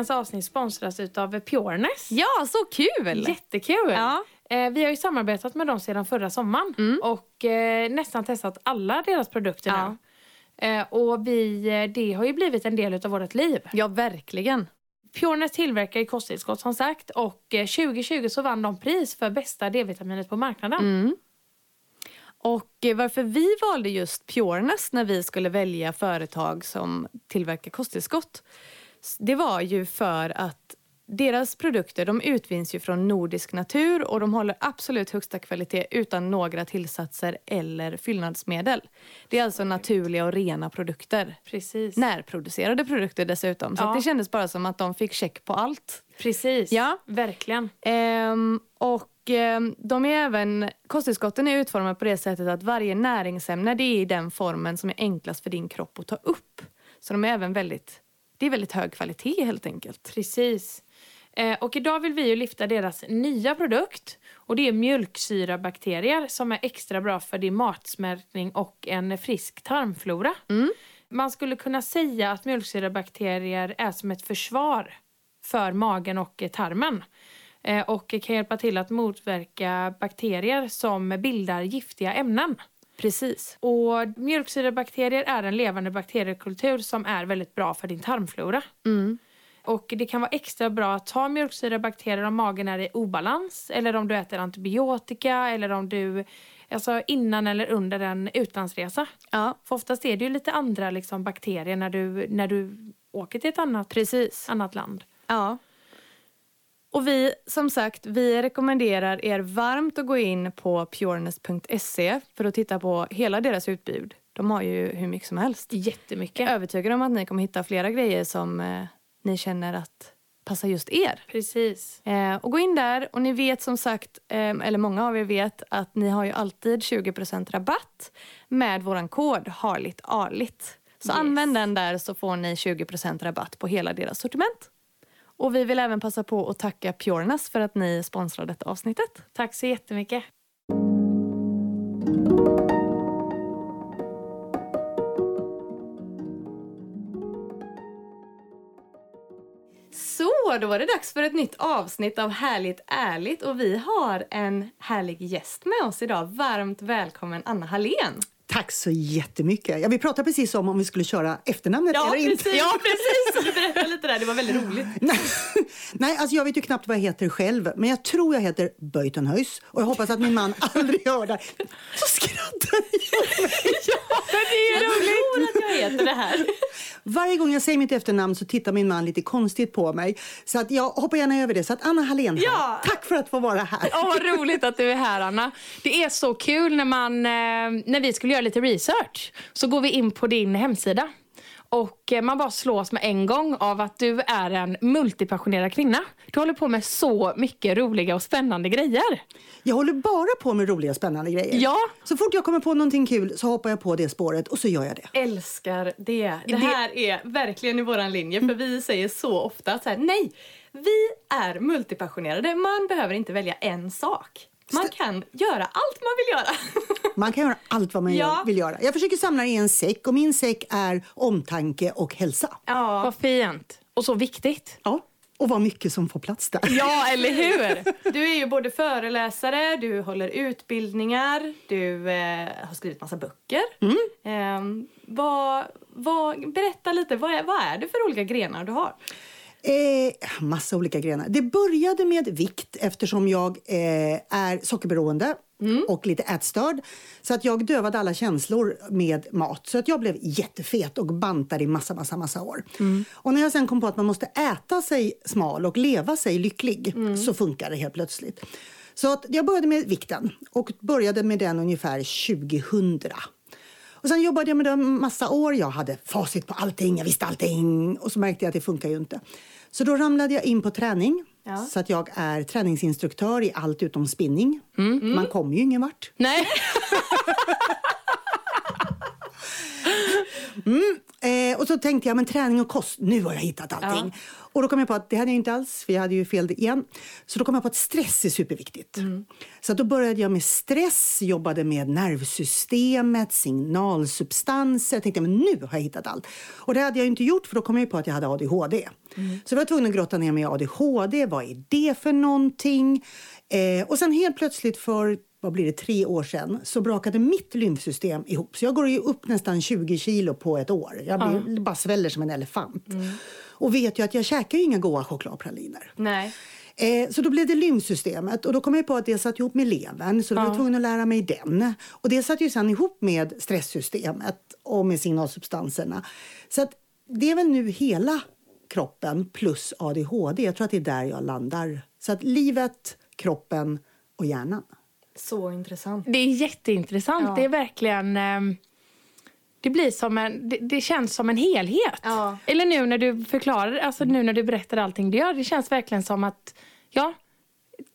Veckans avsnitt sponsras utav Pureness. Ja, så kul! Jättekul! Ja. Eh, vi har ju samarbetat med dem sedan förra sommaren Mm. och eh, nästan testat alla deras produkter Ja. nu. Eh, och vi, det har ju blivit en del utav vårt liv. ja, verkligen. Pureness tillverkar kosttillskott som sagt och eh, 2020 så vann de pris för bästa D-vitaminet på marknaden. Mm. Och varför vi valde just Pureness när vi skulle välja företag som tillverkar kosttillskott det var ju för att deras produkter de utvinns ju från nordisk natur och de håller absolut högsta kvalitet utan några tillsatser eller fyllnadsmedel. Det är alltså naturliga och rena produkter. Precis. Närproducerade produkter dessutom. Så Ja. det kändes bara som att de fick check på allt. Precis. Ja. Verkligen. Ehm, och ehm, de är även, kosttillskotten är utformade på det sättet att varje näringsämne det är i den formen som är enklast för din kropp att ta upp. Så de är även väldigt, det är väldigt hög kvalitet helt enkelt. Precis. Eh, och idag vill vi ju lyfta deras nya produkt. Och det är mjölksyrabakterier som är extra bra för din matsmältning och en frisk tarmflora. Man skulle kunna säga att mjölksyrabakterier är som ett försvar för magen och tarmen. Eh, och kan hjälpa till att motverka bakterier som bildar giftiga ämnen. Precis. Och mjölksyrabakterier är en levande bakteriekultur som är väldigt bra för din tarmflora. Och det kan vara extra bra att ta mjölksyrabakterier om magen är i obalans eller om du äter antibiotika eller om du, alltså innan eller under en utlandsresa. Ja, För oftast är det ju lite andra liksom, bakterier när du, när du åker till ett annat, precis. annat land. Ja. Och vi, som sagt, vi rekommenderar er varmt att gå in på pureness.se för att titta på hela deras utbud. De har ju hur mycket som helst. Jättemycket. Jag är övertygad om att ni kommer hitta flera grejer som eh, ni känner att passar just er. Precis. Eh, och gå in där och ni vet som sagt, eh, eller många av er vet att ni har ju alltid 20% rabatt med våran kod harligt arligt. Så Yes. använd den där så får ni 20% rabatt på hela deras sortiment. Och vi vill även passa på att tacka Pureness för att ni sponsrar detta avsnittet. Tack så jättemycket. Så, då var det dags för ett nytt avsnitt av Härligt ärligt och vi har en härlig gäst med oss idag. Varmt välkommen Anna Hallén. Tack så jättemycket. Ja, vi pratade precis om om vi skulle köra efternamnet eller inte. Ja, precis. Du berättade lite där, det var väldigt roligt. Nej, alltså jag vet ju knappt vad jag heter själv, men jag tror jag heter Böjtenhöjs och jag hoppas att min man aldrig hör det. Så skrattar jag. Men det är roligt. Jag tror att jag heter det här. Varje gång jag säger mitt efternamn så tittar min man lite konstigt på mig. Så att jag hoppar gärna över det. Så att Anna Hallén här. Ja. Tack för att få vara här. Åh, vad roligt att du är här, Anna. Det är så kul när, man, eh, när vi skulle göra lite research. Så går vi in på din hemsida. Och eh, man bara slås med en gång av att du är en multipassionerad kvinna. Du håller på med så mycket roliga och spännande grejer. Jag håller bara på med roliga spännande grejer. Ja. Så fort jag kommer på någonting kul så hoppar jag på det spåret och så gör jag det. Älskar det. Det här är verkligen i våran linje för vi säger så ofta att så här, nej, vi är multipassionerade. Man behöver inte välja en sak. Man kan göra allt man vill göra. Man kan göra allt vad man Ja. vill göra. Jag försöker samla i en säck och min säck är omtanke och hälsa. Ja. Vad fint. Och så viktigt. Ja, och vad mycket som får plats där. Ja, eller hur? Du är ju både föreläsare, du håller utbildningar, du eh, har skrivit massa böcker. Eh, vad, vad, berätta lite, vad är, vad är det för olika grenar du har? Eh, massa olika grenar. Det började med vikt eftersom jag eh, är sockerberoende och lite ätstörd. Så att jag dövade alla känslor med mat. Så att jag blev jättefet och bantade i massa, massa, massa år. Och när jag sen kom på att man måste äta sig smal och leva sig lycklig så funkar det helt plötsligt. Så att jag började med vikten och började med den ungefär 2000. Och sen jobbade jag med den massa år. Jag hade facit på allting, jag visste allting. Och så märkte jag att det funkar ju inte. Så då ramlade jag in på träning. Ja. Så att jag är träningsinstruktör i allt utom spinning. Man kommer ju ingen vart. Nej. Eh, och så tänkte jag, men träning och kost, nu har jag hittat allting. Och då kom jag på att det hade jag inte alls, för jag hade ju fel igen. Så då kom jag på att stress är superviktigt. Så att då började jag med stress, jobbade med nervsystemet, signalsubstanser. Jag tänkte, men nu har jag hittat allt. Och det hade jag inte gjort, för då kom jag på att jag hade ADHD. Så jag var tvungen att grotta ner mig i ADHD. Vad är det för någonting? Eh, och sen helt plötsligt för vad blir det, tre år sedan så brakade mitt lymfsystem ihop. Så jag går ju upp nästan 20 kilo på ett år. Jag blir, bara sväller som en elefant. Och vet ju att jag käkar ju inga goda chokladpraliner. Nej. Eh, så då blev det lymfsystemet och då kom jag på att det satt ihop med levern så då var jag tvungen att lära mig den. Och det satt ju sen ihop med stresssystemet och med signalsubstanserna. Så att det är väl nu hela kroppen plus ADHD. Jag tror att det är där jag landar. Så att livet, kroppen och hjärnan. Så intressant. Det är jätteintressant. Ja. Det är verkligen... ehm, det, blir som en, det, det känns som en helhet. Ja. Eller nu när du förklarar, alltså nu när du berättar allting du gör. Det känns verkligen som att, ja,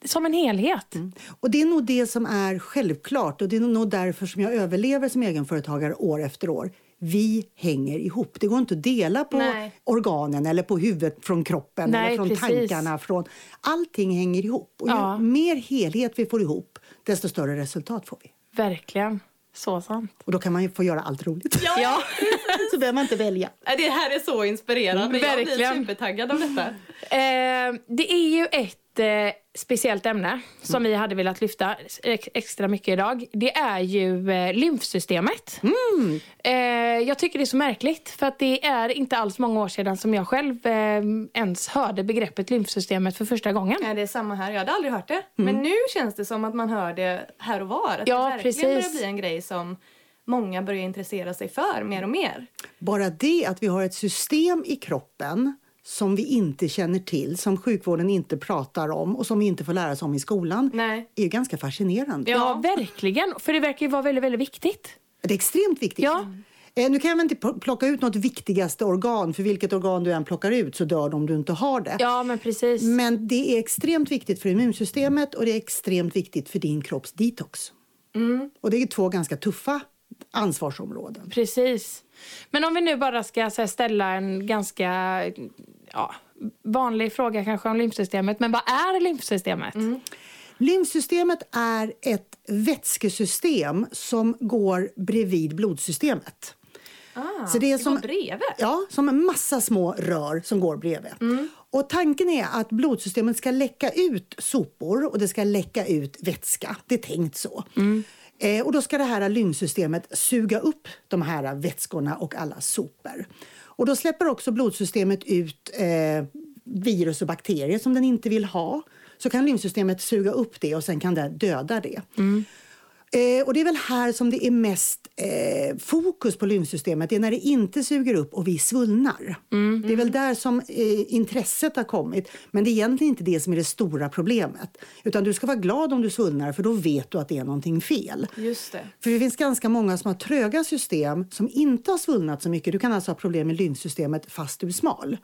som en helhet. Och det är nog det som är självklart och det är nog därför som jag överlever som egenföretagare år efter år. Vi hänger ihop. Det går inte att dela på Nej. organen eller på huvudet från kroppen Nej, eller från precis. tankarna. Från, allting hänger ihop. Och Ja. ju mer helhet vi får ihop, desto större resultat får vi. Verkligen. Så sant. Och då kan man ju få göra allt roligt. Ja. Så behöver man inte välja. Det här är så inspirerande. Jag blir Verkligen. supertaggad av detta. Eh, det är ju ett eh, speciellt ämne som vi hade velat lyfta ex- extra mycket idag. Det är ju eh, lymfsystemet. Eh, jag tycker det är så märkligt för att det är inte alls många år sedan som jag själv eh, ens hörde begreppet lymfsystemet för första gången. Ja, det är samma här. Jag hade aldrig hört det. Men nu känns det som att man hör det här och var. Att Ja, det verkligen börjar bli en grej som många börjar intressera sig för mer och mer. Bara det att vi har ett system i kroppen som vi inte känner till, som sjukvården inte pratar om och som vi inte får lära oss om i skolan Nej. är ju ganska fascinerande. Ja, verkligen. För det verkar ju vara väldigt, väldigt viktigt. Det är extremt viktigt. Ja. Eh, Nu kan jag väl inte pl- plocka ut något viktigaste organ, för vilket organ du än plockar ut så dör du om du inte har det. Ja, men precis. Men det är extremt viktigt för immunsystemet och det är extremt viktigt för din kropps detox. Och det är två ganska tuffa ansvarsområden. Precis. Men om vi nu bara ska ställa en ganska ja, vanlig fråga kanske om lymfsystemet. Men vad är lymfsystemet? Lymfsystemet är ett vätskesystem som går bredvid blodsystemet. Ah, Så det är det som-? Ja, som en massa små rör som går bredvid. Och tanken är att blodsystemet ska läcka ut sopor och det ska läcka ut vätska. Det är tänkt så. Eh, och då ska det här lymfsystemet suga upp de här vätskorna och alla sopor. Och då släpper också blodsystemet ut eh, virus och bakterier som den inte vill ha. Så kan lymfsystemet suga upp det och sen kan det döda det. Mm. Eh, och det är väl här som det är mest eh, fokus på lymfsystemet. Det är när det inte suger upp och vi svullnar. Det är väl där som eh, intresset har kommit. Men det är egentligen inte det som är det stora problemet. Utan du ska vara glad om du svullnar för då vet du att det är någonting fel. Just det. För det finns ganska många som har tröga system som inte har svullnat så mycket. Du kan alltså ha problem med lymfsystemet fast du är smal.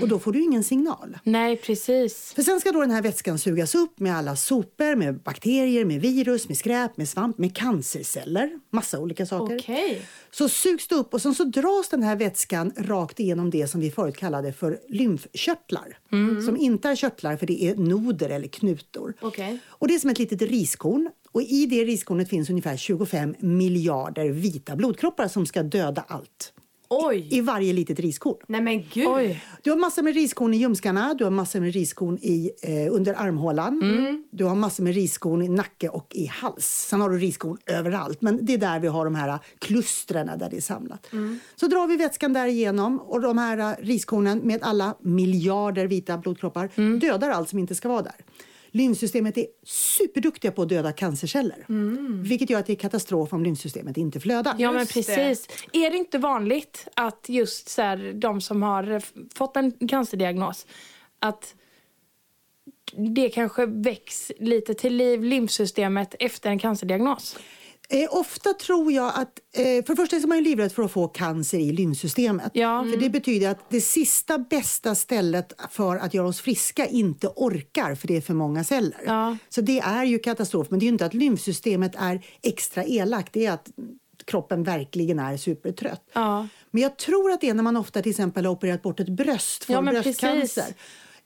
Och då får du ingen signal. Nej, precis. För sen ska då den här vätskan sugas upp med alla sopor, med bakterier, med virus, med skräp, med svamp, med cancerceller. Massa olika saker. Okej. Så sugs det upp och sen så dras den här vätskan rakt igenom det som vi förut kallade för lymfkörtlar. Som inte är körtlar för det är noder eller knutor. Okej. Och det är som ett litet riskorn. Och i det riskornet finns ungefär 25 miljarder vita blodkroppar som ska döda allt. Oj! I varje litet riskorn. Nej men gud! Oj. Du har massor med riskorn i ljumskarna, du har massor med riskorn i, eh, under armhålan. Du har massor med riskorn i nacke och i hals. Sen har du riskorn överallt. Men det är där vi har de här klustren där det är samlat. Så drar vi vätskan där igenom och de här riskornen med alla miljarder vita blodkroppar dödar allt som inte ska vara där. Lymfsystemet är superduktiga på att döda cancerceller. Vilket gör att det är katastrof om lymfsystemet inte flödar. Ja, men Just det. precis. Är det inte vanligt att just så här, de som har fått en cancerdiagnos att det kanske väcks lite till liv, lymfsystemet, efter en cancerdiagnos? Eh, ofta tror jag att... Eh, för det första är man ju livrädd för att få cancer i lymfsystemet. Ja. För Det betyder att det sista bästa stället för att göra oss friska inte orkar för det är för många celler. Ja. Så det är ju katastrof. Men det är ju inte att lymfsystemet är extra elakt. Det är att kroppen verkligen är supertrött. Ja. Men jag tror att det är när man ofta till exempel har opererat bort ett bröst för Ja, bröstcancer. precis.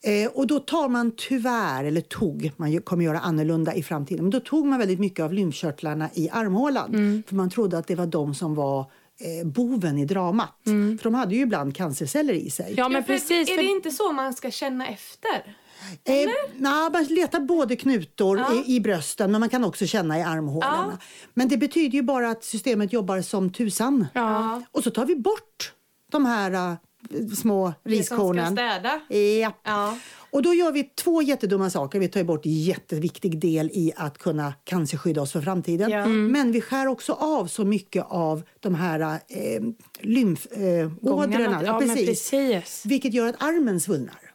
Eh, och då tar man tyvärr, eller tog, man kommer göra annorlunda i framtiden, men då tog man väldigt mycket av lymfkörtlarna i armhålan. Mm. För man trodde att det var de som var eh, boven i dramat. För de hade ju ibland cancerceller i sig. Mm. Ja, men precis. Är för- det inte så man ska känna efter? Eh, nej, man letar både knutor i, i brösten men man kan också känna i armhålorna. Men det betyder ju bara att systemet jobbar som tusan. Ja. Och så tar vi bort de här små Det som ska riskornen. städa? Ja. Ja. Och då gör vi två jättedumma saker. Vi tar bort jätteviktig del i att kunna cancerskydda oss för framtiden. Ja. Mm. Men vi skär också av så mycket av de här eh, lymfådrorna. Eh. Ja, men precis. Vilket gör att armen svullnar.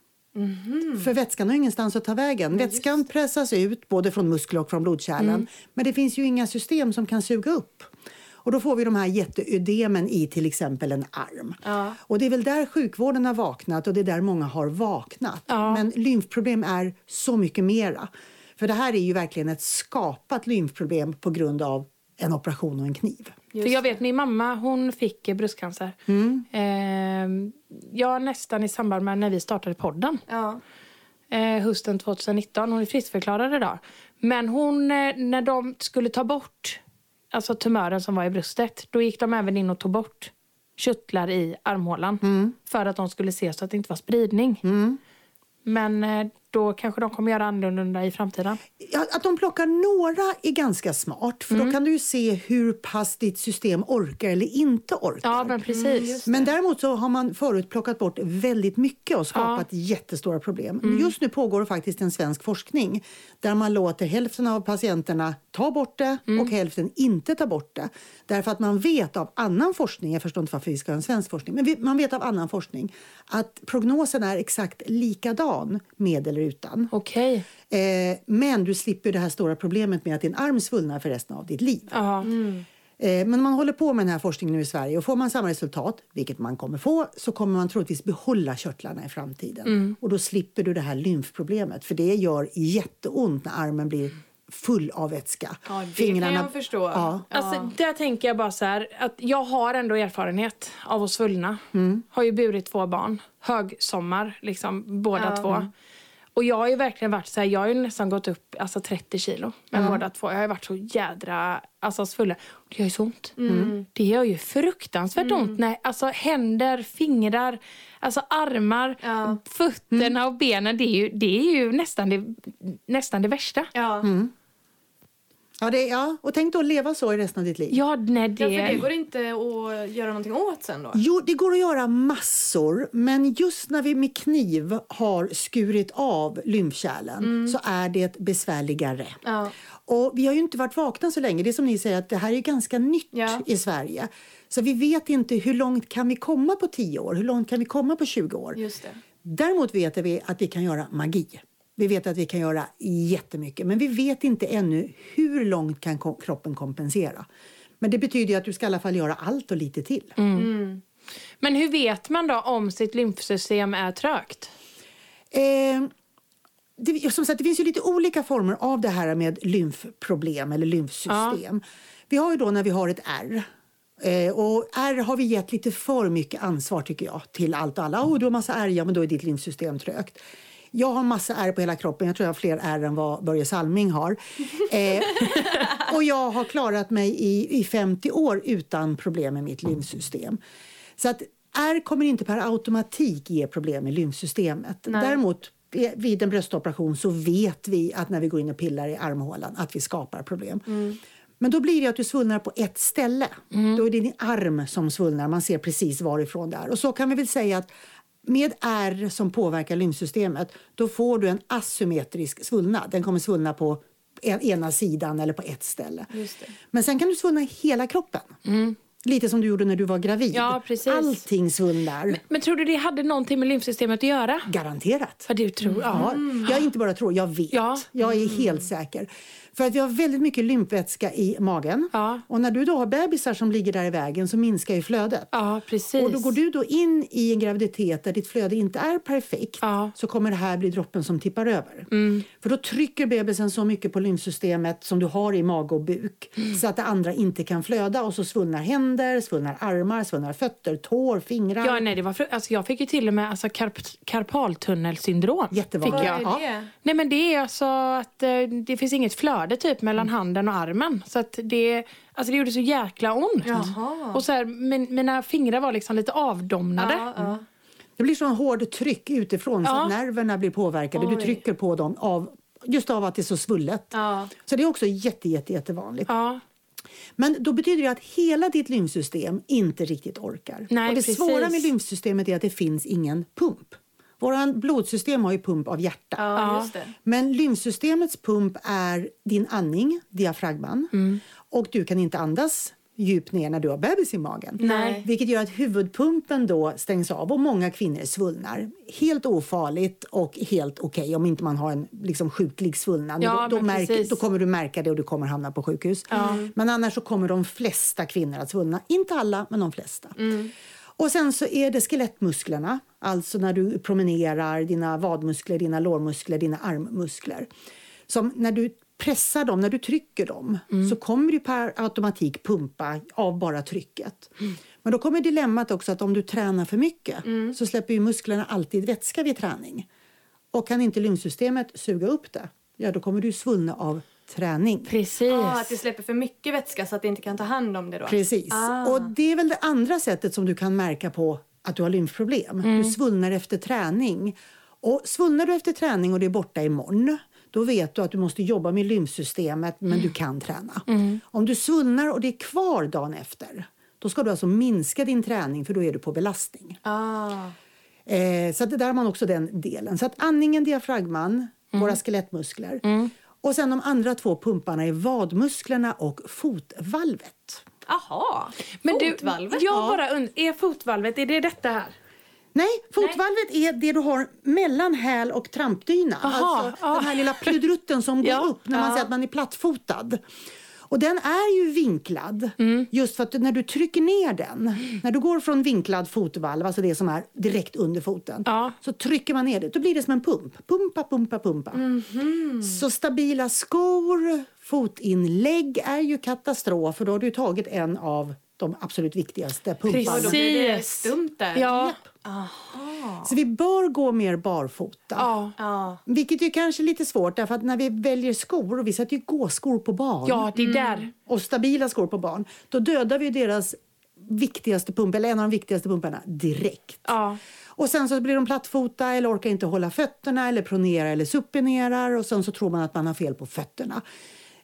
För vätskan har ingenstans att ta vägen. Vätskan pressas ut både från muskler och från blodkärlen. Men det finns ju inga system som kan suga upp. Och då får vi de här jätteödemen i till exempel en arm. Ja. Och det är väl där sjukvården har vaknat och det är där många har vaknat. Ja. Men lymfproblem är så mycket mera. För det här är ju verkligen ett skapat lymfproblem på grund av en operation och en kniv. För jag vet, min mamma hon fick bröstcancer. Eh, ja, nästan i samband med när vi startade podden. Ja. Eh, hösten 2019. Hon är friskförklarad idag. Men hon, eh, när de skulle ta bort alltså tumören som var i bröstet, då gick de även in och tog bort körtlar i armhålan. För att de skulle se så att det inte var spridning. Men eh, då kanske de kommer göra annorlunda i framtiden. Ja, att de plockar några är ganska smart för Mm. då kan du ju se hur pass ditt system orkar eller inte orkar. Ja, men precis. Men däremot så har man förut plockat bort väldigt mycket och skapat jättestora problem. Mm. Just nu pågår det faktiskt en svensk forskning där man låter hälften av patienterna ta bort det Mm. och hälften inte ta bort det. Därför att man vet av annan forskning, jag förstår inte varför vi ska ha en svensk forskning, men man vet av annan forskning att prognosen är exakt likadan med eller utan. Okej. Eh, men du slipper det här stora problemet med att din arm svullnar för resten av ditt liv. Ja. Eh, Men man håller på med den här forskningen nu i Sverige och får man samma resultat, vilket man kommer få, så kommer man troligtvis behålla körtlarna i framtiden. Och då slipper du det här lymfproblemet, för det gör jätteont när armen blir full av vätska. Ja, det kan jag förstå. Ja. Alltså, där tänker jag bara så här, att jag har ändå erfarenhet av att svullna. Har ju burit två barn. Högsommar, liksom, båda Ja. två. Och jag har ju verkligen varit så här, jag har ju nästan gått upp alltså 30 kilo med båda två. Jag har ju varit så jädra alltså, svullen. Det gör ju så ont. Det gör ju fruktansvärt ont. När, alltså händer, fingrar, alltså armar, Ja. fötterna och benen. Det är ju, det är ju nästan, det, nästan det värsta. Ja. Ja, det, ja, och tänk då att leva så i resten av ditt liv. Ja, nej, det... Ja, för det går inte att göra någonting åt sen då? Jo, det går att göra massor, men just när vi med kniv har skurit av lymfkärlen så är det besvärligare. Ja. Och vi har ju inte varit vakna så länge. Det är som ni säger att det här är ganska nytt Ja. i Sverige. Så vi vet inte hur långt kan vi komma på 10 år, hur långt kan vi komma på 20 år. Just det. Däremot vet vi att vi kan göra magi. Vi vet att vi kan göra jättemycket, men vi vet inte ännu hur långt kan kroppen kompensera. Men det betyder att du ska i alla fall göra allt och lite till. Men hur vet man då om sitt lymfsystem är trögt? Eh, det, som sagt, det finns ju lite olika former av det här med lymfproblem eller lymfsystem. Vi har ju då när vi har ett R. Eh, och R har vi gett lite för mycket ansvar tycker jag till allt och alla. Oh, du har massa R, ja men då är ditt lymfsystem trögt. Jag har massa ärr på hela kroppen. Jag tror jag har fler ärr än vad Börje Salming har. Eh, och jag har klarat mig i, i 50 år utan problem med mitt lymfsystem. Så att ärr kommer inte per automatik ge problem i lymfsystemet. Däremot eh, vid en bröstoperation så vet vi att när vi går in och pillar i armhålan att vi skapar problem. Men då blir det att du svullnar på ett ställe. Då är det din arm som svullnar. Man ser precis varifrån det är. Och så kan vi väl säga att med ärr som påverkar lymfsystemet då får du en asymmetrisk svullnad. Den kommer svullna på en, ena sidan eller på ett ställe. Men sen kan du svullna hela kroppen. Lite som du gjorde när du var gravid. Ja, precis. Allting svullnar. Men tror du det hade någonting med lymfsystemet att göra? Garanterat. Vad du tror? Ja. Ja, jag inte bara tror, jag vet. Ja. Jag är helt säker. För att vi har väldigt mycket lymfvätska i magen. Ja. Och när du då har bebisar som ligger där i vägen så minskar ju flödet. Ja, precis. Och då går du då in i en graviditet där ditt flöde inte är perfekt Ja. Mm. så kommer det här bli droppen som tippar över. För då trycker bebisen så mycket på lymfsystemet som du har i mage och buk Mm. så att det andra inte kan flöda och så svullnar händer, svullnar armar, svullnar fötter, tår, fingrar. Ja, nej, det var fru- alltså, jag fick ju till och med alltså, karp karpaltunnelsyndrom. Jättevanligt. Fick jag. Vad är Ja. det? Nej men det är alltså att eh, det finns inget flöde typ mellan handen och armen. Så att det, alltså det gjorde så jäkla ont. Jaha. Och så här, min, mina fingrar var liksom lite avdomnade. Ja, ja. Det blir så en hård tryck utifrån så Ja. att nerverna blir påverkade. Du Oj. trycker på dem av, just av att det är så svullet. Ja. Så det är också jätte, jätte, jättevanligt. Ja. Men då betyder det att hela ditt lymfsystem inte riktigt orkar. Nej, och det precis. svåra med lymfsystemet är att det finns ingen pump. Våran blodsystem har ju pump av hjärta. Ja, just det. Men lymfsystemets pump är din andning, diafragman. Mm. Och du kan inte andas djupt ner när du har bebis i magen. Nej. Vilket gör att huvudpumpen då stängs av och många kvinnor svullnar. Helt ofarligt och helt okej om inte man har en liksom, sjuklig svullnad. Ja, då, då, märker, precis. då kommer du märka det och du kommer hamna på sjukhus. Men annars så kommer de flesta kvinnor att svullna. Inte alla, men de flesta. Och sen så är det skelettmusklerna, alltså när du promenerar, dina vadmuskler, dina lårmuskler, dina armmuskler. Som när du pressar dem, när du trycker dem, så kommer du per automatik pumpa av bara trycket. Men då kommer dilemmat också att om du tränar för mycket så släpper ju musklerna alltid vätska vid träning. Och kan inte lymfsystemet suga upp det, ja då kommer du svullna av träning. Precis. Ah, att det släpper för mycket vätska så att det inte kan ta hand om det då. Precis. Ah. Och det är väl det andra sättet som du kan märka på att du har lymfproblem. Du svullnar efter träning. Och svullnar du efter träning och det är borta imorgon då vet du att du måste jobba med lymfsystemet men du kan träna. Om du svullnar och det är kvar dagen efter då ska du alltså minska din träning för då är du på belastning. Ah. Eh, så att det där har man också den delen. Så att andningen, diafragman, våra skelettmuskler. Och sen de andra två pumparna är vadmusklerna och fotvalvet. Aha. Men du, Fotvalvet? jag bara und- är fotvalvet, är det detta här? Nej, fotvalvet är det du har mellan häl och trampdyna. Aha, alltså ja. den här lilla pludrutten som går Ja, upp när man ja. säger att man är plattfotad. Och den är ju vinklad Mm. just för att när du trycker ner den, när du går från vinklad fotvalv, alltså det som är direkt under foten, Ja. så trycker man ner det. Då blir det som en pump. Pumpa, pumpa, pumpa. Mhm. Så stabila skor, fotinlägg är ju katastrof för då har du tagit en av de absolut viktigaste pumparna. Och då blir det Precis. stumt där. Ja. Så vi bör gå mer barfota. Ja. Ja. Vilket är kanske lite svårt därför att när vi väljer skor, och vi sätter ju gåskor på barn ja, det är där. och stabila skor på barn, då dödar vi deras viktigaste pump, eller en av de viktigaste pumparna direkt. Ja. Och sen så blir de plattfota eller orkar inte hålla fötterna eller pronerar eller supinerar och sen så tror man att man har fel på fötterna.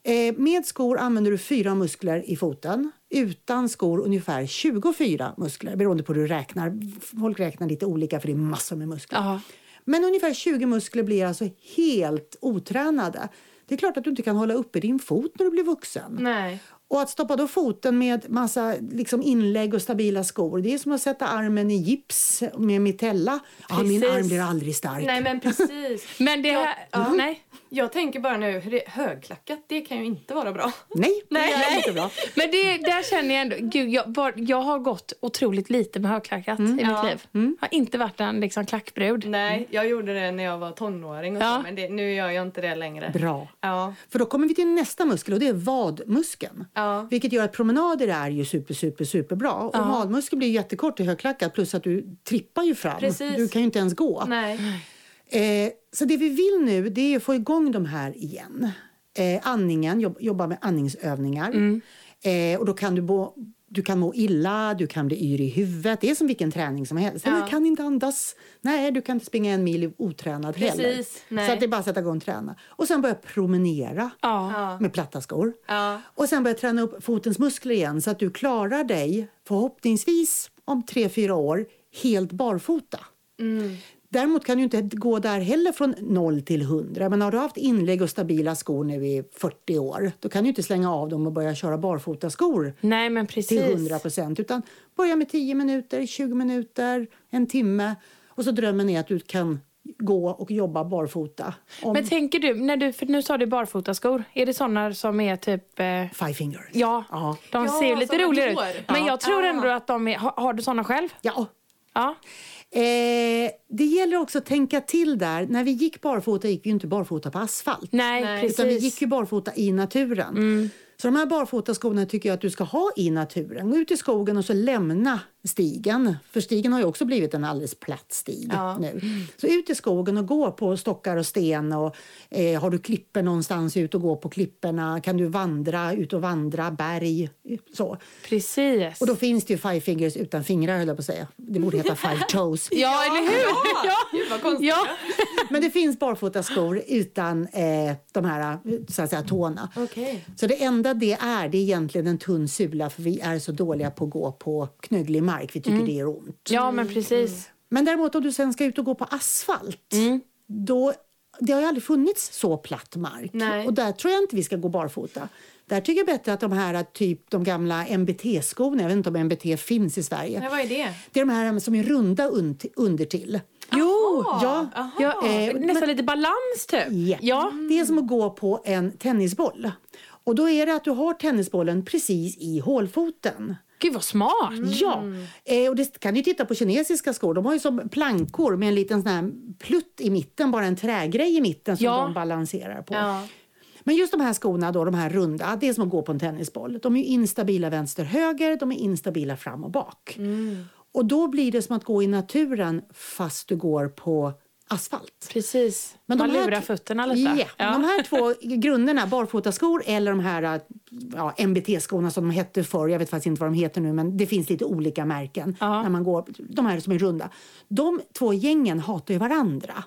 Eh, med skor använder du fyra muskler i foten. Utan skor ungefär 24 muskler beroende på hur du räknar. Folk räknar lite olika för det är massor med muskler. Ja. Men ungefär 20 muskler blir alltså helt otränade. Det är klart att du inte kan hålla uppe din fot när du blir vuxen. Nej. Och att stoppa då foten med massa liksom inlägg och stabila skor, det är som att sätta armen i gips med mitella. Ja, min arm blir aldrig stark. Nej men precis. Men det här... Ja. Nej. Jag tänker bara nu, hur det, högklackat, det kan ju inte vara bra. Nej, det Nej. är inte bra. Men det, där känner jag ändå... Gud, jag, var, jag har gått otroligt lite med högklackat i mitt Ja. liv. Har inte varit en liksom, klackbrud. Nej, jag gjorde det när jag var tonåring och Ja. så, men det, nu gör jag inte det längre. Bra. Ja. För då kommer vi till nästa muskel och det är vadmuskeln. Ja. Vilket gör att promenader är ju super, super, superbra. Och vadmuskeln blir jättekort i högklackat plus att du trippar ju fram. Precis. Du kan ju inte ens gå. Nej. Eh, så det vi vill nu det är att få igång de här igen. Eh, andningen, jobb, jobba med andningsövningar. Eh, och då kan du, må, du kan må illa, du kan bli yr i huvudet. Det är som vilken träning som helst. Ja. Du kan inte andas. Nej, du kan inte springa en mil otränad heller. Precis, nej. Så att det är bara att sätta igång och träna. Och sen börja promenera Ja. Med platta skor. Ja. Och sen börja träna upp fotens muskler igen så att du klarar dig förhoppningsvis om tre fyra år helt barfota. Däremot kan du inte gå där heller från 0 till 100. Men har du haft inlägg och stabila skor nu i 40 år då kan du inte slänga av dem och börja köra barfotaskor Nej, men precis. till 100 procent. Utan börja med 10 minuter, 20 minuter, en timme. Och så drömmen är att du kan gå och jobba barfota. Om Men tänker du, när du, för nu sa du barfotaskor, är det såna som är typ... Eh, five fingers. ja, Ja. de Ja, ser ju lite roligare ut. Men jag tror Ja. ändå att de är... Har, har du såna själv? ja. Ja. Eh, det gäller också att tänka till där. När vi gick barfota gick vi ju inte barfota på asfalt. Nej, Nej. precis. Utan vi gick ju barfota i naturen. Så de här barfotaskorna tycker jag att du ska ha i naturen. Gå ut i skogen och så lämna stigen. För stigen har ju också blivit en alldeles platt stig Ja. nu. Så ut i skogen och gå på stockar och sten. Och, eh, har du klippor någonstans, ut och gå på klipporna. Kan du vandra, ut och vandra, berg. Så. Precis. Och då finns det ju five fingers utan fingrar höll jag på att säga. Det borde heta five toes. Ja, eller hur? Ja. Gud vad konstigt. Ja. Men det finns barfotaskor utan eh, de här så att säga, tårna. Okej. Så det enda det är, det är egentligen en tunn sula för vi är så dåliga på att gå på knögglig mark. Vi tycker det gör ont. ja, men precis. Men däremot om du sen ska ut och gå på asfalt, då, det har ju aldrig funnits så platt mark. Nej. Och där tror jag inte vi ska gå barfota. Där tycker jag bättre att de här typ de gamla MBT-skorna, jag vet inte om MBT finns i Sverige. Nej, vad är det? Det är de här som är runda und- under till. Jo! Ja, Ja, Eh, nästan lite balans typ. Ja. Ja. Det är som att gå på en tennisboll. Och då är det att du har tennisbollen precis i hålfoten. Gud vad smart. Ja, eh, och det kan du titta på kinesiska skor. De har ju som plankor med en liten sån här plutt i mitten, bara en trägrej i mitten som Ja. de balanserar på. Ja. Men just de här skorna, då, de här runda, det är som att gå på en tennisboll. De är instabila vänster-höger, de är instabila fram och bak. Och då blir det som att gå i naturen fast du går på asfalt. Precis. Men de Man lurar fötterna lite. Ja, De här två grunderna, barfotaskor eller de här ja, MBT-skorna som de hette förr, jag vet faktiskt inte vad de heter nu, men det finns lite olika märken Ja. när man går, de här som är runda. De två gängen hatar ju varandra.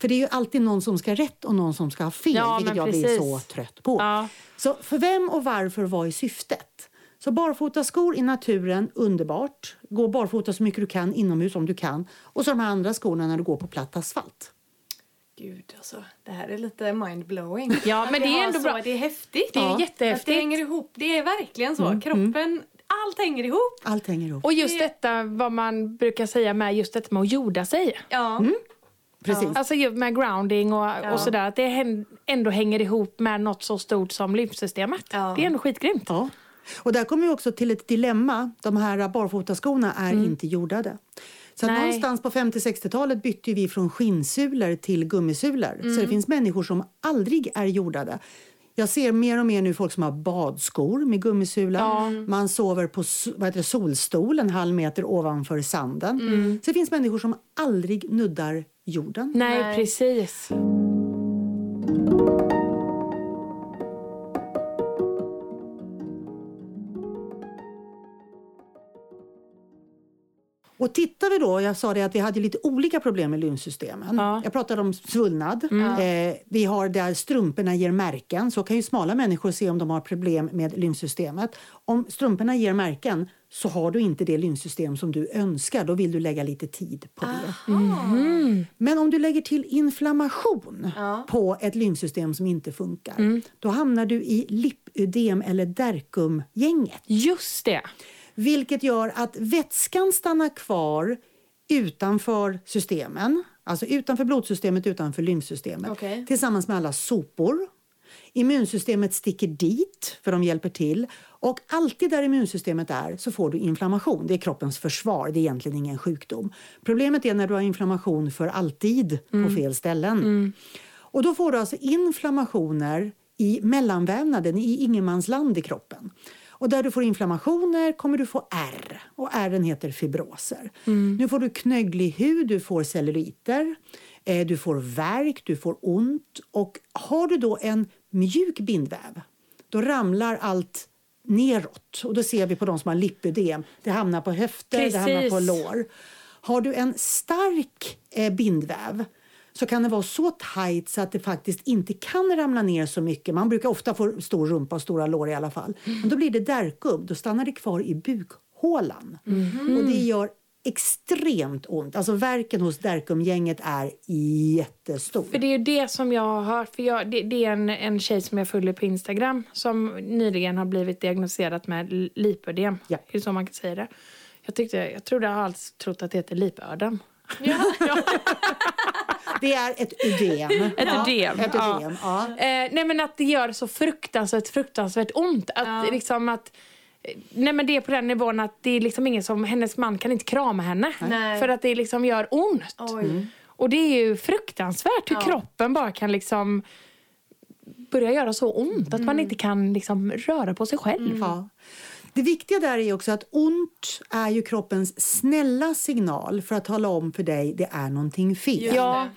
För det är ju alltid någon som ska ha rätt och någon som ska ha fel, Ja, vilket jag blir precis. så trött på. Ja. Så för vem och varför var i syftet? Så barfotaskor i naturen, underbart. Gå barfota så mycket du kan inomhus om du kan. Och så de här andra skorna när du går på platt asfalt. Gud, alltså. Det här är lite mindblowing. Ja, men Att det är ändå så, bra. Det är häftigt. Det är Ja. Att jättehäftigt. det hänger ihop. Det är verkligen så. Kroppen, allt hänger ihop. Allt hänger ihop. Och just detta vad man brukar säga med just detta med att jorda sig. Ja. Precis. Alltså med grounding och, och sådär. Att det ändå hänger ihop med något så stort som lymfsystemet. Ja. Det är ändå skitgrymt. Ja. Och där kommer vi också till ett dilemma. De här barfotaskorna är inte jordade. Så någonstans på 50-60-talet bytte vi från skinnsulor till gummisulor. Så det finns människor som aldrig är jordade. Jag ser mer och mer nu folk som har badskor med gummisula. Man sover på vad heter det, solstol en halv meter ovanför sanden. Så det finns människor som aldrig nuddar jorden. Nej. precis. Och tittar vi då, jag sa det att vi hade lite olika problem med lymfsystemen. Ja. Jag pratade om svullnad. Eh, vi har där strumporna ger märken. Så kan ju smala människor se om de har problem med lymfsystemet. Om strumporna ger märken så har du inte det lymfsystem som du önskar. Då vill du lägga lite tid på det. Men om du lägger till inflammation Ja. på ett lymfsystem som inte funkar, då hamnar du i lipödem eller derkumgänget. Just det. Vilket gör att vätskan stannar kvar utanför systemen, alltså utanför blodsystemet, utanför lymfsystemet, Okej. tillsammans med alla sopor. Immunsystemet sticker dit, för de hjälper till. Och alltid där immunsystemet är så får du inflammation. Det är kroppens försvar, det är egentligen ingen sjukdom. Problemet är när du har inflammation för alltid på fel ställen. Och då får du alltså inflammationer i mellanvävnaden, i ingenmansland i kroppen. Och där du får inflammationer kommer du få ärr. Och ärren heter fibroser. Nu får du knögglig hud, du får celluliter, eh, du får värk, du får ont. Och har du då en mjuk bindväv, då ramlar allt neråt. Och då ser vi på de som har lipödem. Det hamnar på höfter, det hamnar på Precis. lår. Har du en stark eh, bindväv så kan det vara så tajt så att det faktiskt inte kan ramla ner så mycket. Man brukar ofta få stor rumpa och stora lår i alla fall. Men då blir det därkum, då stannar det kvar i bukhålan. Och det gör extremt ont. Alltså verken hos Derkumgänget är jättestor. För det är ju det som jag har hört. För jag, det, det är en, en tjej som jag följer på Instagram som nyligen har blivit diagnostiserad med lipödem. Ja. Det är så man kan säga det. Jag, tyckte, jag trodde jag alls trott att det heter lipödem. Det är ett ödem. Ett ödem, Ett ja. ödem, ja. Eh, nej men att det gör så fruktansvärt, fruktansvärt ont. Att Ja. liksom att... Nej men det är på den nivån att det är liksom ingen som, hennes man kan inte krama henne. Nej. För att det liksom gör ont. Oj. Och det är ju fruktansvärt hur Ja. kroppen bara kan liksom börja göra så ont att man inte kan liksom röra på sig själv. Ja. Det viktiga där är också att ont är ju kroppens snälla signal för att tala om för dig det är någonting fel. Ja.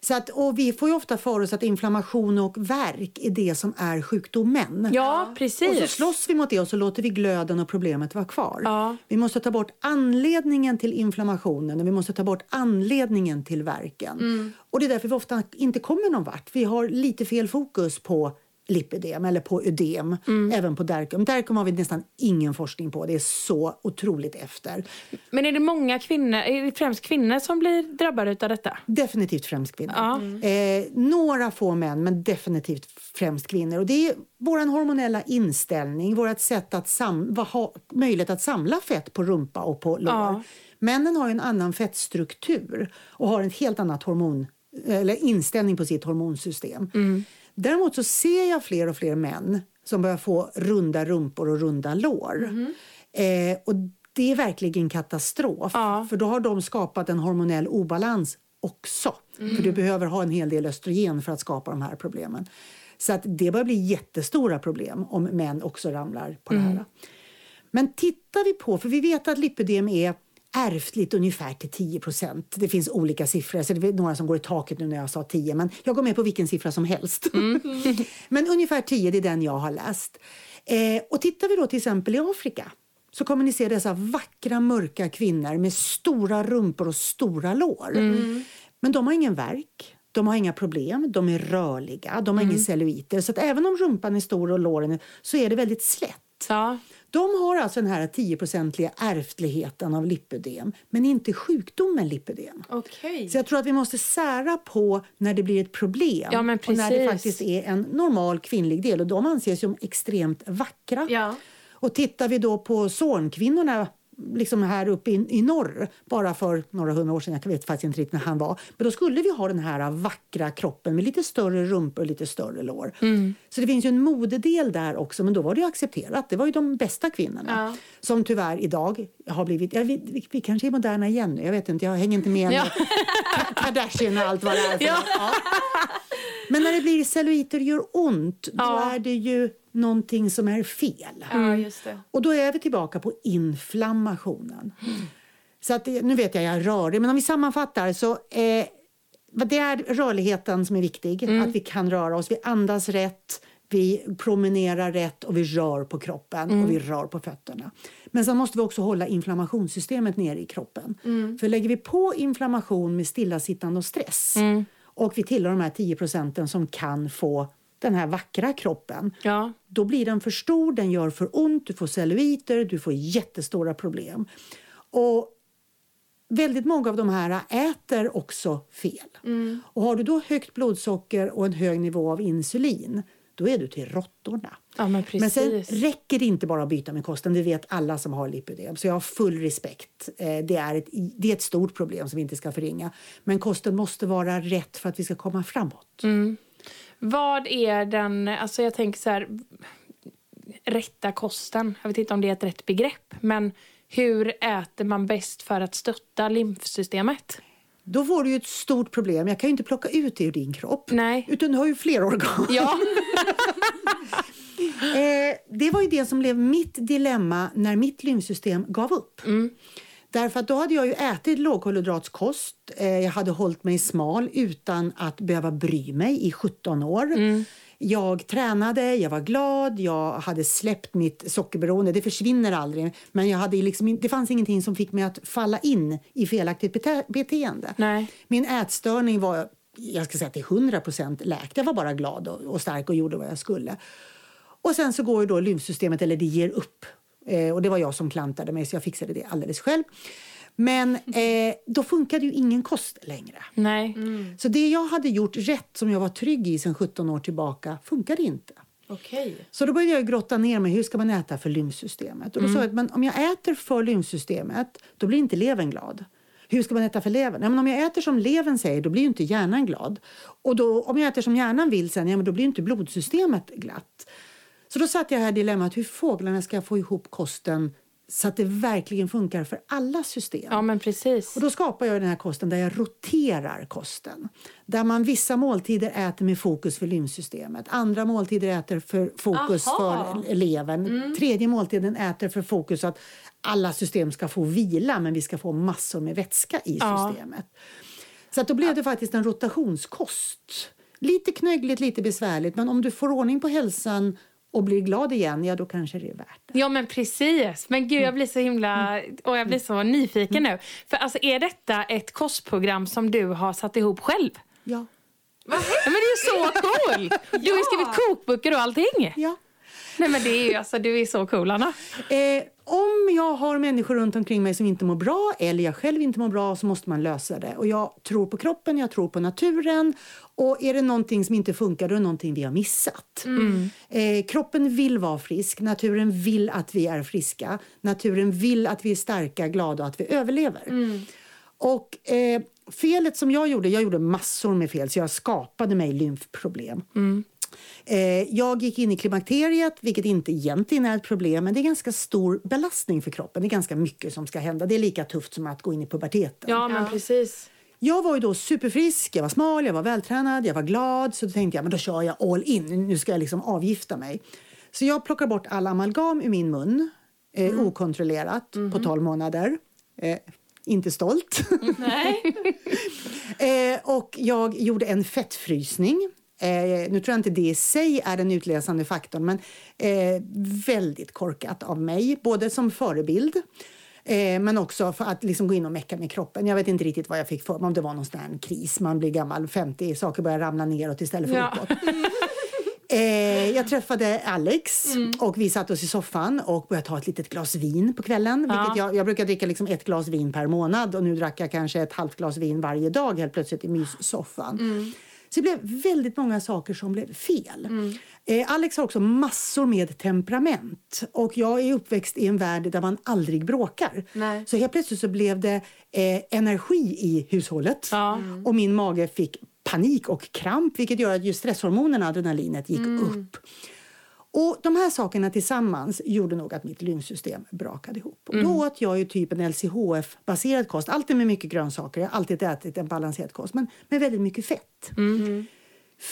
Så att, och vi får ju ofta för oss att inflammation och värk är det som är sjukdomen. Ja, Och så precis. slåss vi mot det och så låter vi glöden och problemet vara kvar. Ja. Vi måste ta bort anledningen till inflammationen och vi måste ta bort anledningen till värken. Mm. Och det är därför vi ofta inte kommer någon vart. Vi har lite fel fokus på lipödem eller på ödem, Mm. även på derkum. Derkum har vi nästan ingen forskning på. Det är så otroligt efter. Men är det många kvinnor, är det främst kvinnor som blir drabbade av detta? Definitivt främst kvinnor. Ja. Eh, några få män, men definitivt främst kvinnor. Och det är vår hormonella inställning, vårt sätt att sam- ha möjlighet att samla fett på rumpa och på lår. Ja. Männen har en annan fettstruktur och har en helt annat hormon eller inställning på sitt hormonsystem. Däremot så ser jag fler och fler män som börjar få runda rumpor och runda lår. Eh, och det är verkligen katastrof. Ja. För då har de skapat en hormonell obalans också. För du behöver ha en hel del östrogen för att skapa de här problemen. Så att det börjar bli jättestora problem om män också ramlar på det här. Men tittar vi på, för vi vet att lipödem är ärftligt ungefär till 10% Det finns olika siffror, så det är några som går i taket nu när jag sa 10 men jag går med på vilken siffra som helst. men ungefär 10, det är den jag har läst. Eh, och tittar vi då till exempel i Afrika så kommer ni se dessa vackra mörka kvinnor med stora rumpor och stora lår. Men de har ingen värk. De har inga problem, de är rörliga, de har ingen celluliter. Så att även om rumpan är stor och låren är, så är det väldigt slätt. Ja. De har alltså den här 10-procentiga ärftligheten av lipödem, men inte sjukdomen lipödem. Okej. Så jag tror att vi måste sära på när det blir ett problem Ja, och när det faktiskt är en normal kvinnlig del. Och de anses som extremt vackra. Ja. Och tittar vi då på Zornkvinnorna liksom här uppe i, i norr, bara för några hundra år sedan, jag vet faktiskt inte riktigt när han var, men då skulle vi ha den här vackra kroppen med lite större rumpor och lite större lår. Så det finns ju en modedel där också, men då var det ju accepterat. Det var ju de bästa kvinnorna Ja. som tyvärr idag har blivit, ja, vi, vi, vi kanske är moderna igen nu, jag vet inte, jag hänger inte med Ja. Kardashian och allt vad det är Ja. Men när det blir celluliter gör ont, då är det ju någonting som är fel. Ja, just det. Och då är vi tillbaka på inflammationen. Så att det, nu vet jag, jag är rörig, men om vi sammanfattar så eh, det är rörligheten som är viktig. Att vi kan röra oss, vi andas rätt, vi promenerar rätt och vi rör på kroppen och vi rör på fötterna. Men sen måste vi också hålla inflammationssystemet nere i kroppen. För lägger vi på inflammation med stillasittande och stress och vi tillhör de här 10 procenten som kan få den här vackra kroppen Ja. då blir den för stor, den gör för ont, du får celluliter, du får jättestora problem. Och väldigt många av de här äter också fel. Och har du då högt blodsocker och en hög nivå av insulin, då är du till råttorna. ja, men Men sen räcker det inte bara att byta med kosten, det vet alla som har lipödem. Så jag har full respekt. Eh, Det är, ett, det är ett stort problem som vi inte ska förringa. Men kosten måste vara rätt för att vi ska komma framåt. Vad är den, alltså jag tänker så här, rätta kosten? Jag vet inte om det är ett rätt begrepp, men hur äter man bäst för att stötta lymfsystemet? Då får du ju ett stort problem. Jag kan ju inte plocka ut det ur din kropp. Nej. Utan du har ju fler organ. Ja. Eh, det var ju det som blev mitt dilemma när mitt lymfsystem gav upp. Därför att då hade jag ju ätit lågkolhydratskost. Eh, jag hade hållit mig smal utan att behöva bry mig i 17 år. Jag tränade, jag var glad, jag hade släppt mitt sockerberoende. Det försvinner aldrig. Men jag hade liksom, det fanns ingenting som fick mig att falla in i felaktigt bete- beteende. Nej. Min ätstörning var, jag ska säga till 100 procent läkt. Jag var bara glad och, och stark och gjorde vad jag skulle. Och sen så går ju då lymfsystemet, eller det ger upp. Eh, och det var jag som klantade mig så jag fixade det alldeles själv. Men eh, då funkade ju ingen kost längre. Nej. Så det jag hade gjort rätt, som jag var trygg i sedan 17 år tillbaka, funkade inte. Okej. Så då började jag grotta ner mig. Hur ska man äta för lymfsystemet? Och då sa jag att men om jag äter för lymfsystemet, då blir inte levern glad. Hur ska man äta för levern? Ja, men om jag äter som levern säger, då blir ju inte hjärnan glad. Och då, om jag äter som hjärnan vill sen, ja, men då blir ju inte blodsystemet glatt. Så då satt jag här dilemmat, hur fåglarna ska få ihop kosten så att det verkligen funkar för alla system. Ja, men precis. Och då skapar jag den här kosten där jag roterar kosten. Där man vissa måltider äter med fokus för lymfsystemet. Andra måltider äter för fokus Aha. för levern. Tredje måltiden äter för fokus att alla system ska få vila men vi ska få massor med vätska i Ja. systemet. Så att då blev det faktiskt en rotationskost. Lite knöggligt, lite besvärligt men om du får ordning på hälsan och blir glad igen, ja då kanske det är värt det. Ja men precis. Men gud jag blir så himla och jag blir så nyfiken nu. För alltså är detta ett kostprogram som du har satt ihop själv? Ja. Ja, men det är ju så cool! Du har ju skrivit kokböcker och allting. ja. Nej men det är ju alltså du är så cool Anna. Eh, om jag har människor runt omkring mig som inte mår bra eller jag själv inte mår bra så måste man lösa det. Och jag tror på kroppen, jag tror på naturen. Och är det någonting som inte funkar då är det någonting vi har missat. Eh, kroppen vill vara frisk, naturen vill att vi är friska. Naturen vill att vi är starka, glada och att vi överlever. Och eh, felet som jag gjorde, jag gjorde massor med fel så jag skapade mig lymfproblem. Eh, jag gick in i klimakteriet, vilket inte egentligen är ett problem, men det är ganska stor belastning för kroppen. Det är ganska mycket som ska hända. Det är lika tufft som att gå in i puberteten. Ja men precis. Jag var ju då superfrisk, jag var smal, jag var vältränad, jag var glad. Så då tänkte jag, men då kör jag all in. Nu ska jag liksom avgifta mig. Så jag plockar bort all amalgam ur min mun, eh, okontrollerat, på 12 månader. Eh, inte stolt. Nej. Eh, och jag gjorde en fettfrysning. Eh, nu tror jag inte det i sig är den utlösande faktorn, men eh, väldigt korkat av mig, både som förebild eh, men också för att liksom gå in och mecka med kroppen. Jag vet inte riktigt vad jag fick för mig, om det var någon sån här kris. Man blir gammal, 50, saker börjar ramla neråt istället för Ja. uppåt. Eh, jag träffade Alex och vi satt oss i soffan och började ta ett litet glas vin på kvällen. Ja. Vilket jag, jag brukar dricka liksom ett glas vin per månad och nu drack jag kanske ett halvt glas vin varje dag helt plötsligt i myssoffan. Så det blev väldigt många saker som blev fel. Eh, Alex har också massor med temperament och jag är uppväxt i en värld där man aldrig bråkar. Nej. Så helt plötsligt så blev det eh, energi i hushållet Ja. och min mage fick panik och kramp vilket gör att just stresshormonerna, adrenalinet, gick upp. Och De här sakerna tillsammans gjorde nog att mitt lymfsystem brakade ihop. Och Då åt jag ju typ en LCHF-baserad kost, alltid med mycket grönsaker. Jag har alltid ätit en balanserad kost, men med väldigt mycket fett.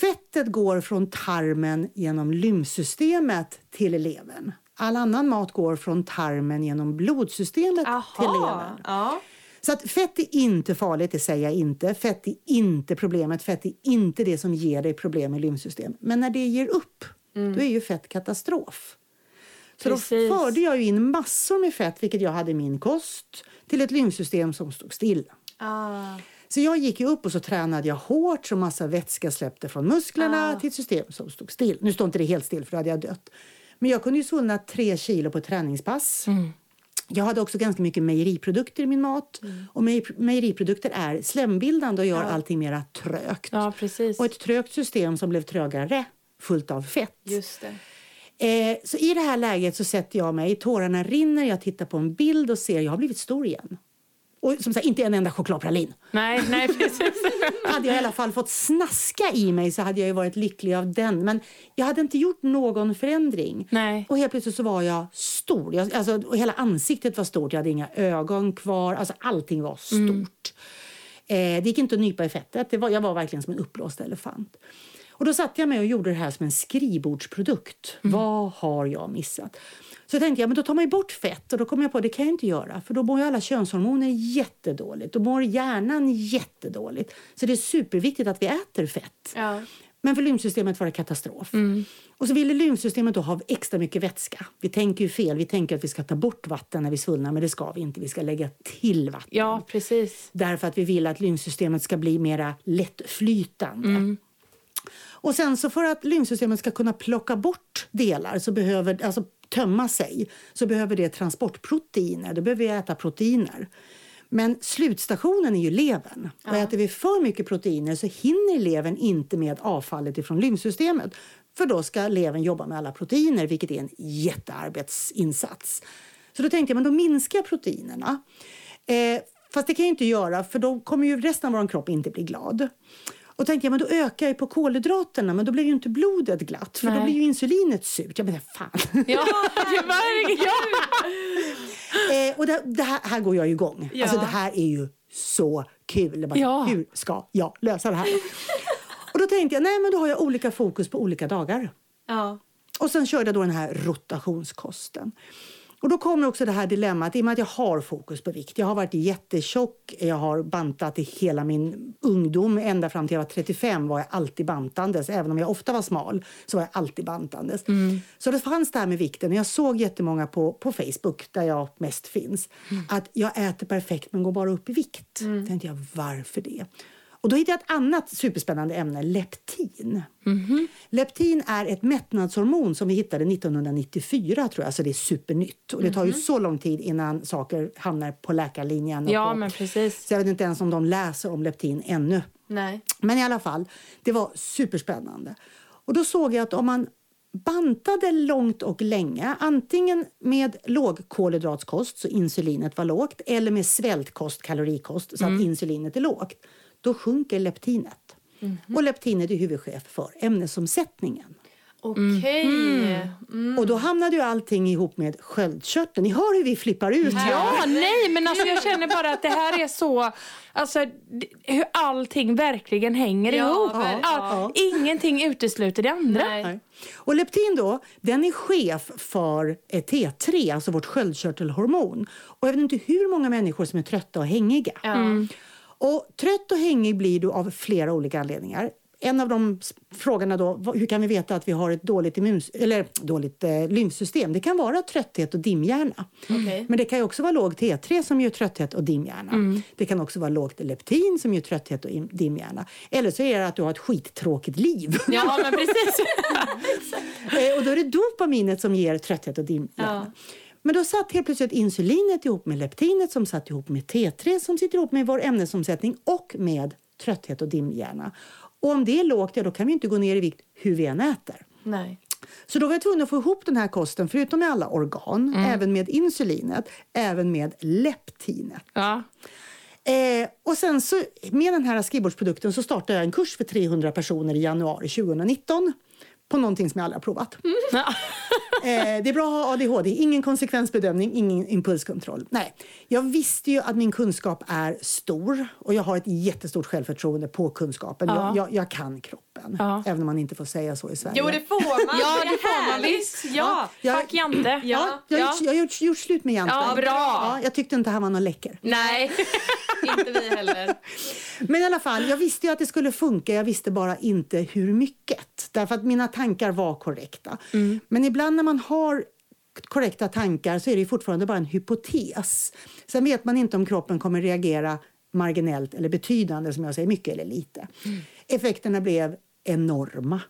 Fettet går från tarmen genom lymfsystemet till levern. All annan mat går från tarmen genom blodsystemet till levern. Ja. Så att fett är inte farligt, det säger jag inte. Fett är inte problemet, fett är inte det som ger dig problem med lymfsystem. Men när det ger upp, då är ju fett katastrof. Så Precis. då förde jag in massor med fett, vilket jag hade i min kost, till ett lymfsystem som stod still. Ah. Så jag gick upp och så tränade jag hårt så massa vätska släppte från musklerna till ett system som stod still. Nu står inte det helt still för då hade jag dött. Men jag kunde ju svullna tre kilo på ett träningspass. Jag hade också ganska mycket mejeriprodukter i min mat. Och mejer- mejeriprodukter är slembildande och gör allting mera trögt. Ja. Och ett trögt system som blev trögare, fullt av fett. Just. Eh, så i det här läget så sätter jag mig, tårarna rinner, jag tittar på en bild och ser jag har blivit stor igen. Och som sagt, inte en enda chokladpralin. Nej, nej precis. Hade jag i alla fall fått snaska i mig så hade jag ju varit lycklig av den. Men jag hade inte gjort någon förändring. Nej. Och helt plötsligt så var jag stor. Jag, alltså, hela ansiktet var stort. Jag hade inga ögon kvar. Alltså allting var stort. Eh, det gick inte att nypa i fettet. Det var, jag var verkligen som en uppblåst elefant. Och då satte jag mig och gjorde det här som en skrivbordsprodukt. Vad har jag missat? Så tänkte jag, men då tar man ju bort fett och då kom jag på det kan jag inte göra för då mår ju alla könshormoner jättedåligt. Då mår hjärnan jättedåligt. Så det är superviktigt att vi äter fett. Ja. Men för lymfsystemet var det katastrof. Och så ville lymfsystemet då ha extra mycket vätska. Vi tänker ju fel. Vi tänker att vi ska ta bort vatten när vi svullnar, men det ska vi inte. Vi ska lägga till vatten. Ja precis. Därför att vi vill att lymfsystemet ska bli mera lättflytande. Och sen så för att lymfsystemet ska kunna plocka bort delar, så behöver, alltså tömma sig, så behöver det transportproteiner. Då behöver vi äta proteiner. Men slutstationen är ju levern. Och äter vi för mycket proteiner så hinner levern inte med avfallet ifrån lymfsystemet. För då ska levern jobba med alla proteiner, vilket är en jättearbetsinsats. Så då tänkte jag, men då minskar jag proteinerna. Eh, fast det kan jag inte göra, för då kommer ju resten av vår kropp inte bli glad. Och tänkte jag, men då ökar jag på kolhydraterna, men då blir ju inte blodet glatt, för Nej. då blir ju insulinet surt. Jag menar, fan. Ja, verkligen. Ja. Eh, och det, det här, här går jag ju igång. Ja. Alltså det här är ju så kul. Bara, Ja. Hur ska jag lösa det här? och då tänkte jag, nej men då har jag olika fokus på olika dagar. Ja. Och sen körde jag då den här rotationskosten. Och då kommer också det här dilemmat, i och med att jag har fokus på vikt. Jag har varit jättetjock, jag har bantat i hela min ungdom. Ända fram till jag var 35 var jag alltid bantandes. Även om jag ofta var smal så var jag alltid bantandes. Så det fanns det här med vikten. Jag såg jättemånga på, på Facebook, där jag mest finns, att jag äter perfekt men går bara upp i vikt. Då tänkte jag, varför det? Och då hittade jag ett annat superspännande ämne, leptin. Leptin är ett mättnadshormon som vi hittade 1994, tror jag, så det är supernytt. Och det tar ju så lång tid innan saker hamnar på läkarlinjen. ja, på, men precis. Så jag vet inte ens om de läser om leptin ännu. Nej. Men i alla fall, det var superspännande. Och då såg jag att om man bantade långt och länge, antingen med lågkolhydratskost, så insulinet var lågt, eller med svältkost, kalorikost, så att insulinet är lågt, då sjunker leptinet. Och leptinet är huvudchef för ämnesomsättningen. Okej. Och då hamnade ju allting ihop med sköldkörteln. Ni hör hur vi flippar ut här. Ja, nej, men alltså jag känner bara att det här är så... Alltså, hur allting verkligen hänger Ja, ihop. ver- All, Ingenting utesluter det andra. Nej. Nej. Och leptin då, den är chef för eh, T3, alltså vårt sköldkörtelhormon. Och jag vet inte hur många människor som är trötta och hängiga. Ja. Och trött och hängig blir du av flera olika anledningar. En av de frågorna då, hur kan vi veta att vi har ett dåligt, immuns eller dåligt eh, lymfsystem? Det kan vara trötthet och dimhjärna. Okej. Men det kan också vara låg T3 som ger trötthet och dimhjärna. Det kan också vara lågt leptin som ger trötthet och im- dimhjärna. Eller så är det att du har ett skittråkigt liv. Ja, men precis. Eh, och då är det dopaminet som ger trötthet och dimhjärna. Ja. Men då satt helt plötsligt insulinet ihop med leptinet som satt ihop med T3 som sitter ihop med vår ämnesomsättning och med trötthet och dimhjärna. Och om det är lågt, ja, då kan vi inte gå ner i vikt hur vi än äter. Nej. Så då var jag tvungen att få ihop den här kosten, förutom med alla organ, även med insulinet, även med leptinet. Ja. Eh, och sen så, med den här skrivbordsprodukten så startade jag en kurs för 300 personer i januari 2019 på någonting som jag aldrig har provat. Ja. Eh, det är bra att ha ADHD, ingen konsekvensbedömning, ingen impulskontroll. Nej, jag visste ju att min kunskap är stor och jag har ett jättestort självförtroende på kunskapen. Ja. Jag, jag, jag kan kroppen, Ja. även om man inte får säga så i Sverige. Jo, det får man. Ja, det är får man visst. Ja. Jag- Fuck Jante. Ja, Ja, jag, har ja. gjort- jag har gjort, gjort slut med Jante. Ja, bra. Ja, jag tyckte inte han var någon läcker. Nej. Inte vi heller. Men i alla fall, jag visste ju att det skulle funka, jag visste bara inte hur mycket. Därför att mina tankar var korrekta. Men ibland när man har korrekta tankar så är det fortfarande bara en hypotes. Sen vet man inte om kroppen kommer reagera marginellt eller betydande, som jag säger, mycket eller lite. Effekterna blev enorma.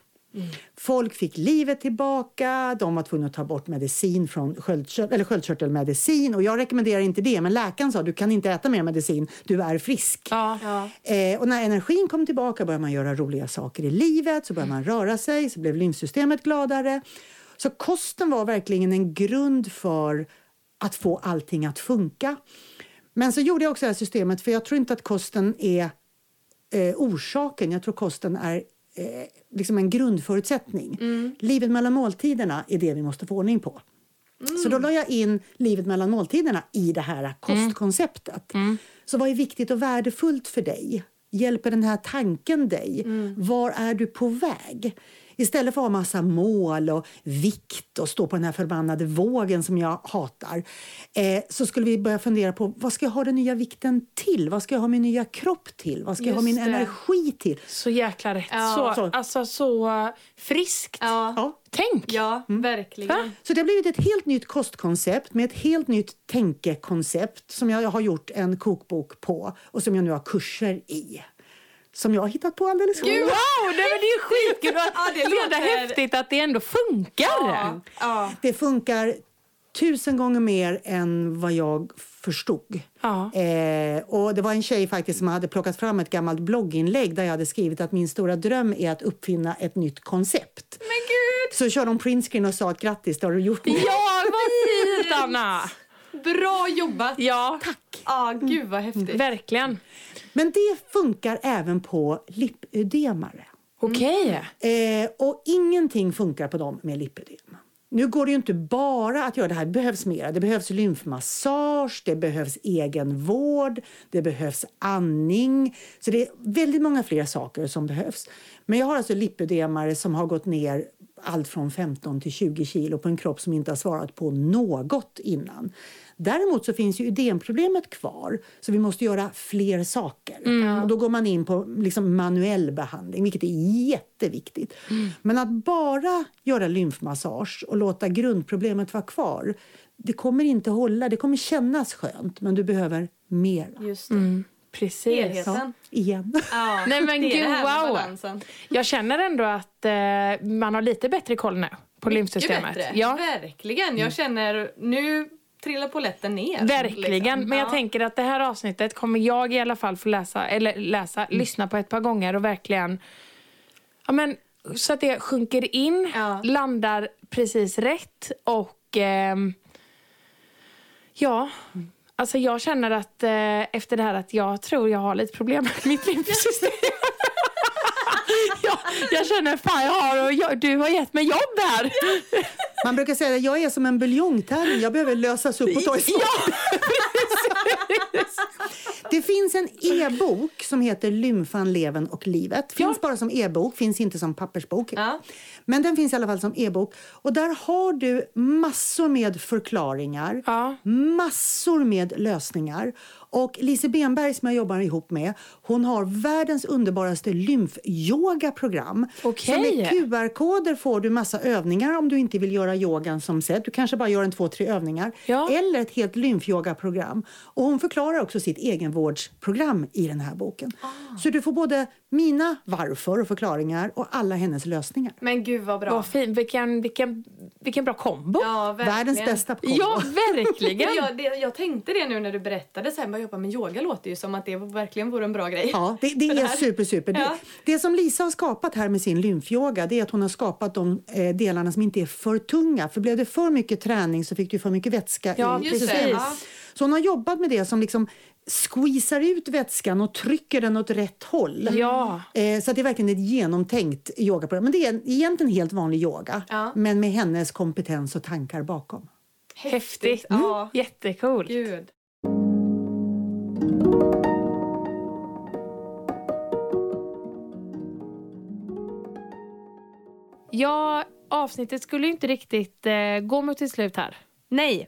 Folk fick livet tillbaka, de var tvungna att ta bort medicin från sköldkör- eller sköldkörtelmedicin. Och jag rekommenderar inte det, men läkaren sa du kan inte äta mer medicin, du är frisk. Ja. Ja. Eh, och när energin kom tillbaka började man göra roliga saker i livet, så började man röra sig, så blev lymfsystemet gladare. Så kosten var verkligen en grund för att få allting att funka. Men så gjorde jag också det här systemet, för jag tror inte att kosten är eh, orsaken. Jag tror kosten är eh, liksom en grundförutsättning. Livet mellan måltiderna är det vi måste få ordning på. Så då la jag in livet mellan måltiderna i det här kostkonceptet. Så vad är viktigt och värdefullt för dig? Hjälper den här tanken dig? Var är du på väg? Istället för att ha massa mål och vikt och stå på den här förbannade vågen som jag hatar eh, så skulle vi börja fundera på vad ska jag ha den nya vikten till? Vad ska jag ha min nya kropp till? Vad ska jag ha Just min det. energi till? Så jäkla rätt. Ja. Så, alltså så friskt. Ja. Ja, Tänk. Ja, verkligen. Va? Så det har blivit ett helt nytt kostkoncept med ett helt nytt tänkekoncept som jag har gjort en kokbok på och som jag nu har kurser i. Som jag har hittat på alldeles själv. Wow, nej, men det är skitkul. Ja, det det är låter- häftigt att det ändå funkar. Ja. Ja. Det funkar tusen gånger mer än vad jag förstod. Ja. Eh, och det var en tjej faktiskt som hade plockat fram ett gammalt blogginlägg där jag hade skrivit att min stora dröm är att uppfinna ett nytt koncept. Men gud! Så körde hon printscreen och sa att grattis, det har du gjort. nu." Ja, vad fint Anna! Bra jobbat! Ja, Ah, gud vad häftigt. verkligen. Men det funkar även på lipödemare. Okej. Eh, och ingenting funkar på dem med lipödem. Nu går det ju inte bara att göra det här, det behövs mer. Det behövs lymfmassage, det behövs egenvård, det behövs andning. Så det är väldigt många fler saker som behövs. Men jag har alltså lipödemare som har gått ner allt från 15 till 20 kilo på en kropp som inte har svarat på något innan. Däremot så finns ju ödemproblemet kvar, så vi måste göra fler saker. Och då går man in på liksom manuell behandling, vilket är jätteviktigt. Men att bara göra lymfmassage och låta grundproblemet vara kvar, det kommer inte hålla. Det kommer kännas skönt, men du behöver mer. Just det. Mm, precis. Helheten. Ja, igen. Ja, Nej, men gud, wow. Jag känner ändå att eh, man har lite bättre koll nu på lymfsystemet. Bättre. Ja, Verkligen. Jag känner, nu trillar polletten ner. verkligen. liksom. Men jag Ja. tänker att det här avsnittet kommer jag i alla fall få läsa, eller läsa, lyssna på ett par gånger och verkligen ja, men, så att det sjunker in, Ja. landar precis rätt och ehm, ja, alltså jag känner att eh, efter det här att jag tror jag har lite problem med mitt lymfsystem. Jag, känner fan jag har och jag, du har gett mig jobb här. Man brukar säga att jag är som en buljongtärning, jag behöver lösas upp och tas Ja, Det finns en e-bok som heter Lymfan, leven och livet. Finns Ja. bara som e-bok, finns inte som pappersbok. Ja. Men den finns i alla fall som e-bok. Och där har du massor med förklaringar, massor med lösningar. Och Lise Benberg som jag jobbar ihop med, hon har världens underbaraste lymfyogaprogram. Okej. Så med QR-koder får du massa övningar om du inte vill göra yogan som sett. Du kanske bara gör en två, tre övningar. Ja. Eller ett helt lymfyogaprogram. Och hon förklarar också sitt egenvårdsprogram i den här boken. Ah. Så du får både mina varför och förklaringar och alla hennes lösningar. Men gud vad bra. Vad fint. Vilken, vilken, vilken bra kombo. Ja. Världens bästa kombo. Ja, verkligen. Men jag, det, jag tänkte det nu när du berättade, så här, bara jobba med yoga låter ju som att det verkligen vore en bra grej. Ja, det, det är super, super. Ja. Det, det som Lisa har skapat här med sin lymfyoga det är att hon har skapat de eh, delarna som inte är för tunga. För blev det för mycket träning så fick du för mycket vätska Ja, i systemet. Så hon har jobbat med det som liksom squeezar ut vätskan och trycker den åt rätt håll. Ja. Eh, så att det är verkligen ett genomtänkt yogaprogram. Men det är egentligen helt vanlig yoga, Ja. men med hennes kompetens och tankar bakom. Häftigt. Ja. Jättekul. Gud. Ja, avsnittet skulle inte riktigt eh, gå mot till slut här. Nej.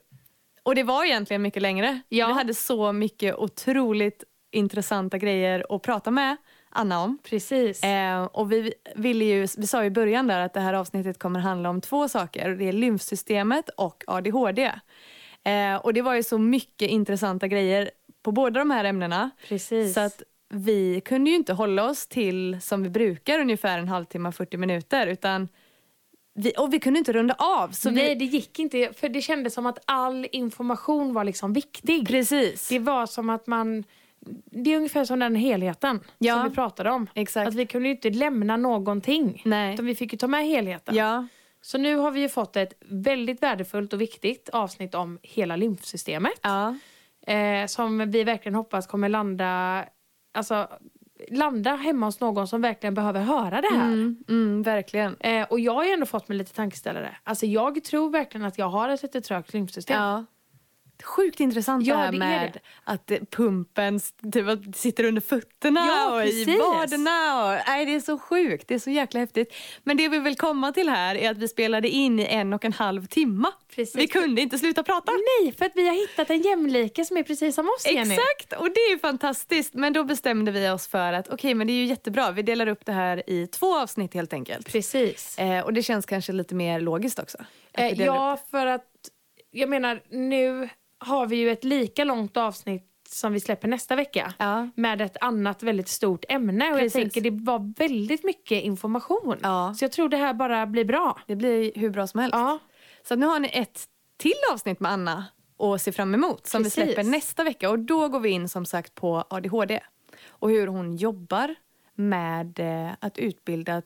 Och det var egentligen mycket längre. Ja. Vi hade så mycket otroligt intressanta grejer att prata med Anna om. Precis. Eh, och vi, ville ju, vi sa i början där att det här avsnittet kommer handla om två saker. Det är lymfsystemet och ADHD. Eh, och det var ju så mycket intressanta grejer på båda de här ämnena. Precis. Så att vi kunde ju inte hålla oss till, som vi brukar, ungefär en halvtimme, 40 minuter. Utan vi, och vi kunde inte runda av. Så Nej, vi, det gick inte. För det kändes som att all information var liksom viktig. precis. Det var som att man... Det är ungefär som den helheten Ja. som vi pratade om. Exakt. Att vi kunde inte lämna någonting. Nej. Utan vi fick ju ta med helheten. Ja, Så nu har vi ju fått ett väldigt värdefullt och viktigt avsnitt om hela lymfsystemet. ja. Eh, som vi verkligen hoppas kommer landa, alltså, landa hemma hos någon som verkligen behöver höra det här. Mm, mm, verkligen. Eh, och jag har ju ändå fått mig lite tankeställare. Alltså jag tror verkligen att jag har ett lite trögt lymfsystem. Ja. Sjukt intressant Ja, det här det med det. att pumpen typ, sitter under fötterna Ja, och i precis. vaderna. Och, nej, det är så sjukt, det är så jäkla häftigt. Men det vi vill komma till här är att vi spelade in i en och en halv timma. Precis. Vi kunde inte sluta prata. Nej, för att vi har hittat en jämlike som är precis som oss Jenny. Exakt, och det är fantastiskt. Men då bestämde vi oss för att okej, men det är ju jättebra. Vi delar upp det här i två avsnitt helt enkelt. Precis. Eh, och det känns kanske lite mer logiskt också. Eh, ja, upp för att jag menar nu har vi ju ett lika långt avsnitt som vi släpper nästa vecka. Ja. Med ett annat väldigt stort ämne. Och Precis. jag tänker det var väldigt mycket information. Ja. Så jag tror det här bara blir bra. det. Blir hur bra som helst. Ja, Så nu har ni ett till avsnitt med Anna att se fram emot som Precis. vi släpper nästa vecka. Och Då går vi in som sagt på ADHD och hur hon jobbar med eh, att utbilda.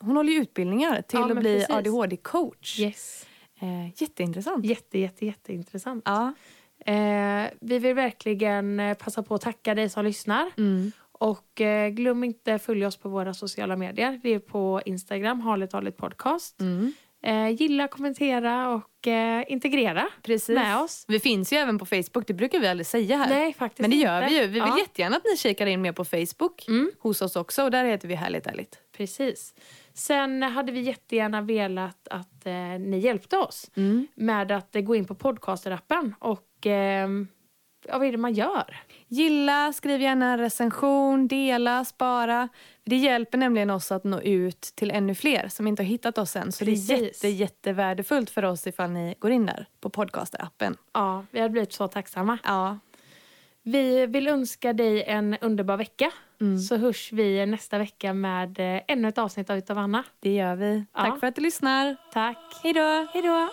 Hon håller ju utbildningar till Ja, att bli. ADHD-coach. Yes. Eh, jätteintressant. Jätte, jätte, jätteintressant. Ja. Eh, vi vill verkligen eh, passa på att tacka dig som lyssnar. Mm. Och eh, glöm inte följa oss på våra sociala medier. Det är på Instagram, Harligt Harligt Podcast. Mm. Eh, gilla, kommentera och eh, integrera Precis. med oss. Vi finns ju även på Facebook, det brukar vi aldrig säga här. Nej, faktiskt Men det gör inte. vi ju. Vi vill Ja, jättegärna att ni kikar in mer på Facebook Mm. hos oss också. Och där heter vi Härligt Ärligt. Precis. Sen hade vi jättegärna velat att eh, ni hjälpte oss med att eh, gå in på podcasterappen och eh, ja, vad är det man gör? Gilla, skriv gärna en recension, dela, spara. Det hjälper nämligen oss att nå ut till ännu fler som inte har hittat oss än. Så det är Precis. jätte, jättevärdefullt för oss ifall ni går in där på podcasterappen. Ja, vi hade blivit så tacksamma. Ja, Vi vill önska dig en underbar vecka. Så hörs vi nästa vecka med eh, ännu ett avsnitt av Utav Anna. det gör vi. Ja. Tack för att du lyssnar. Tack. Hej då! Hej då!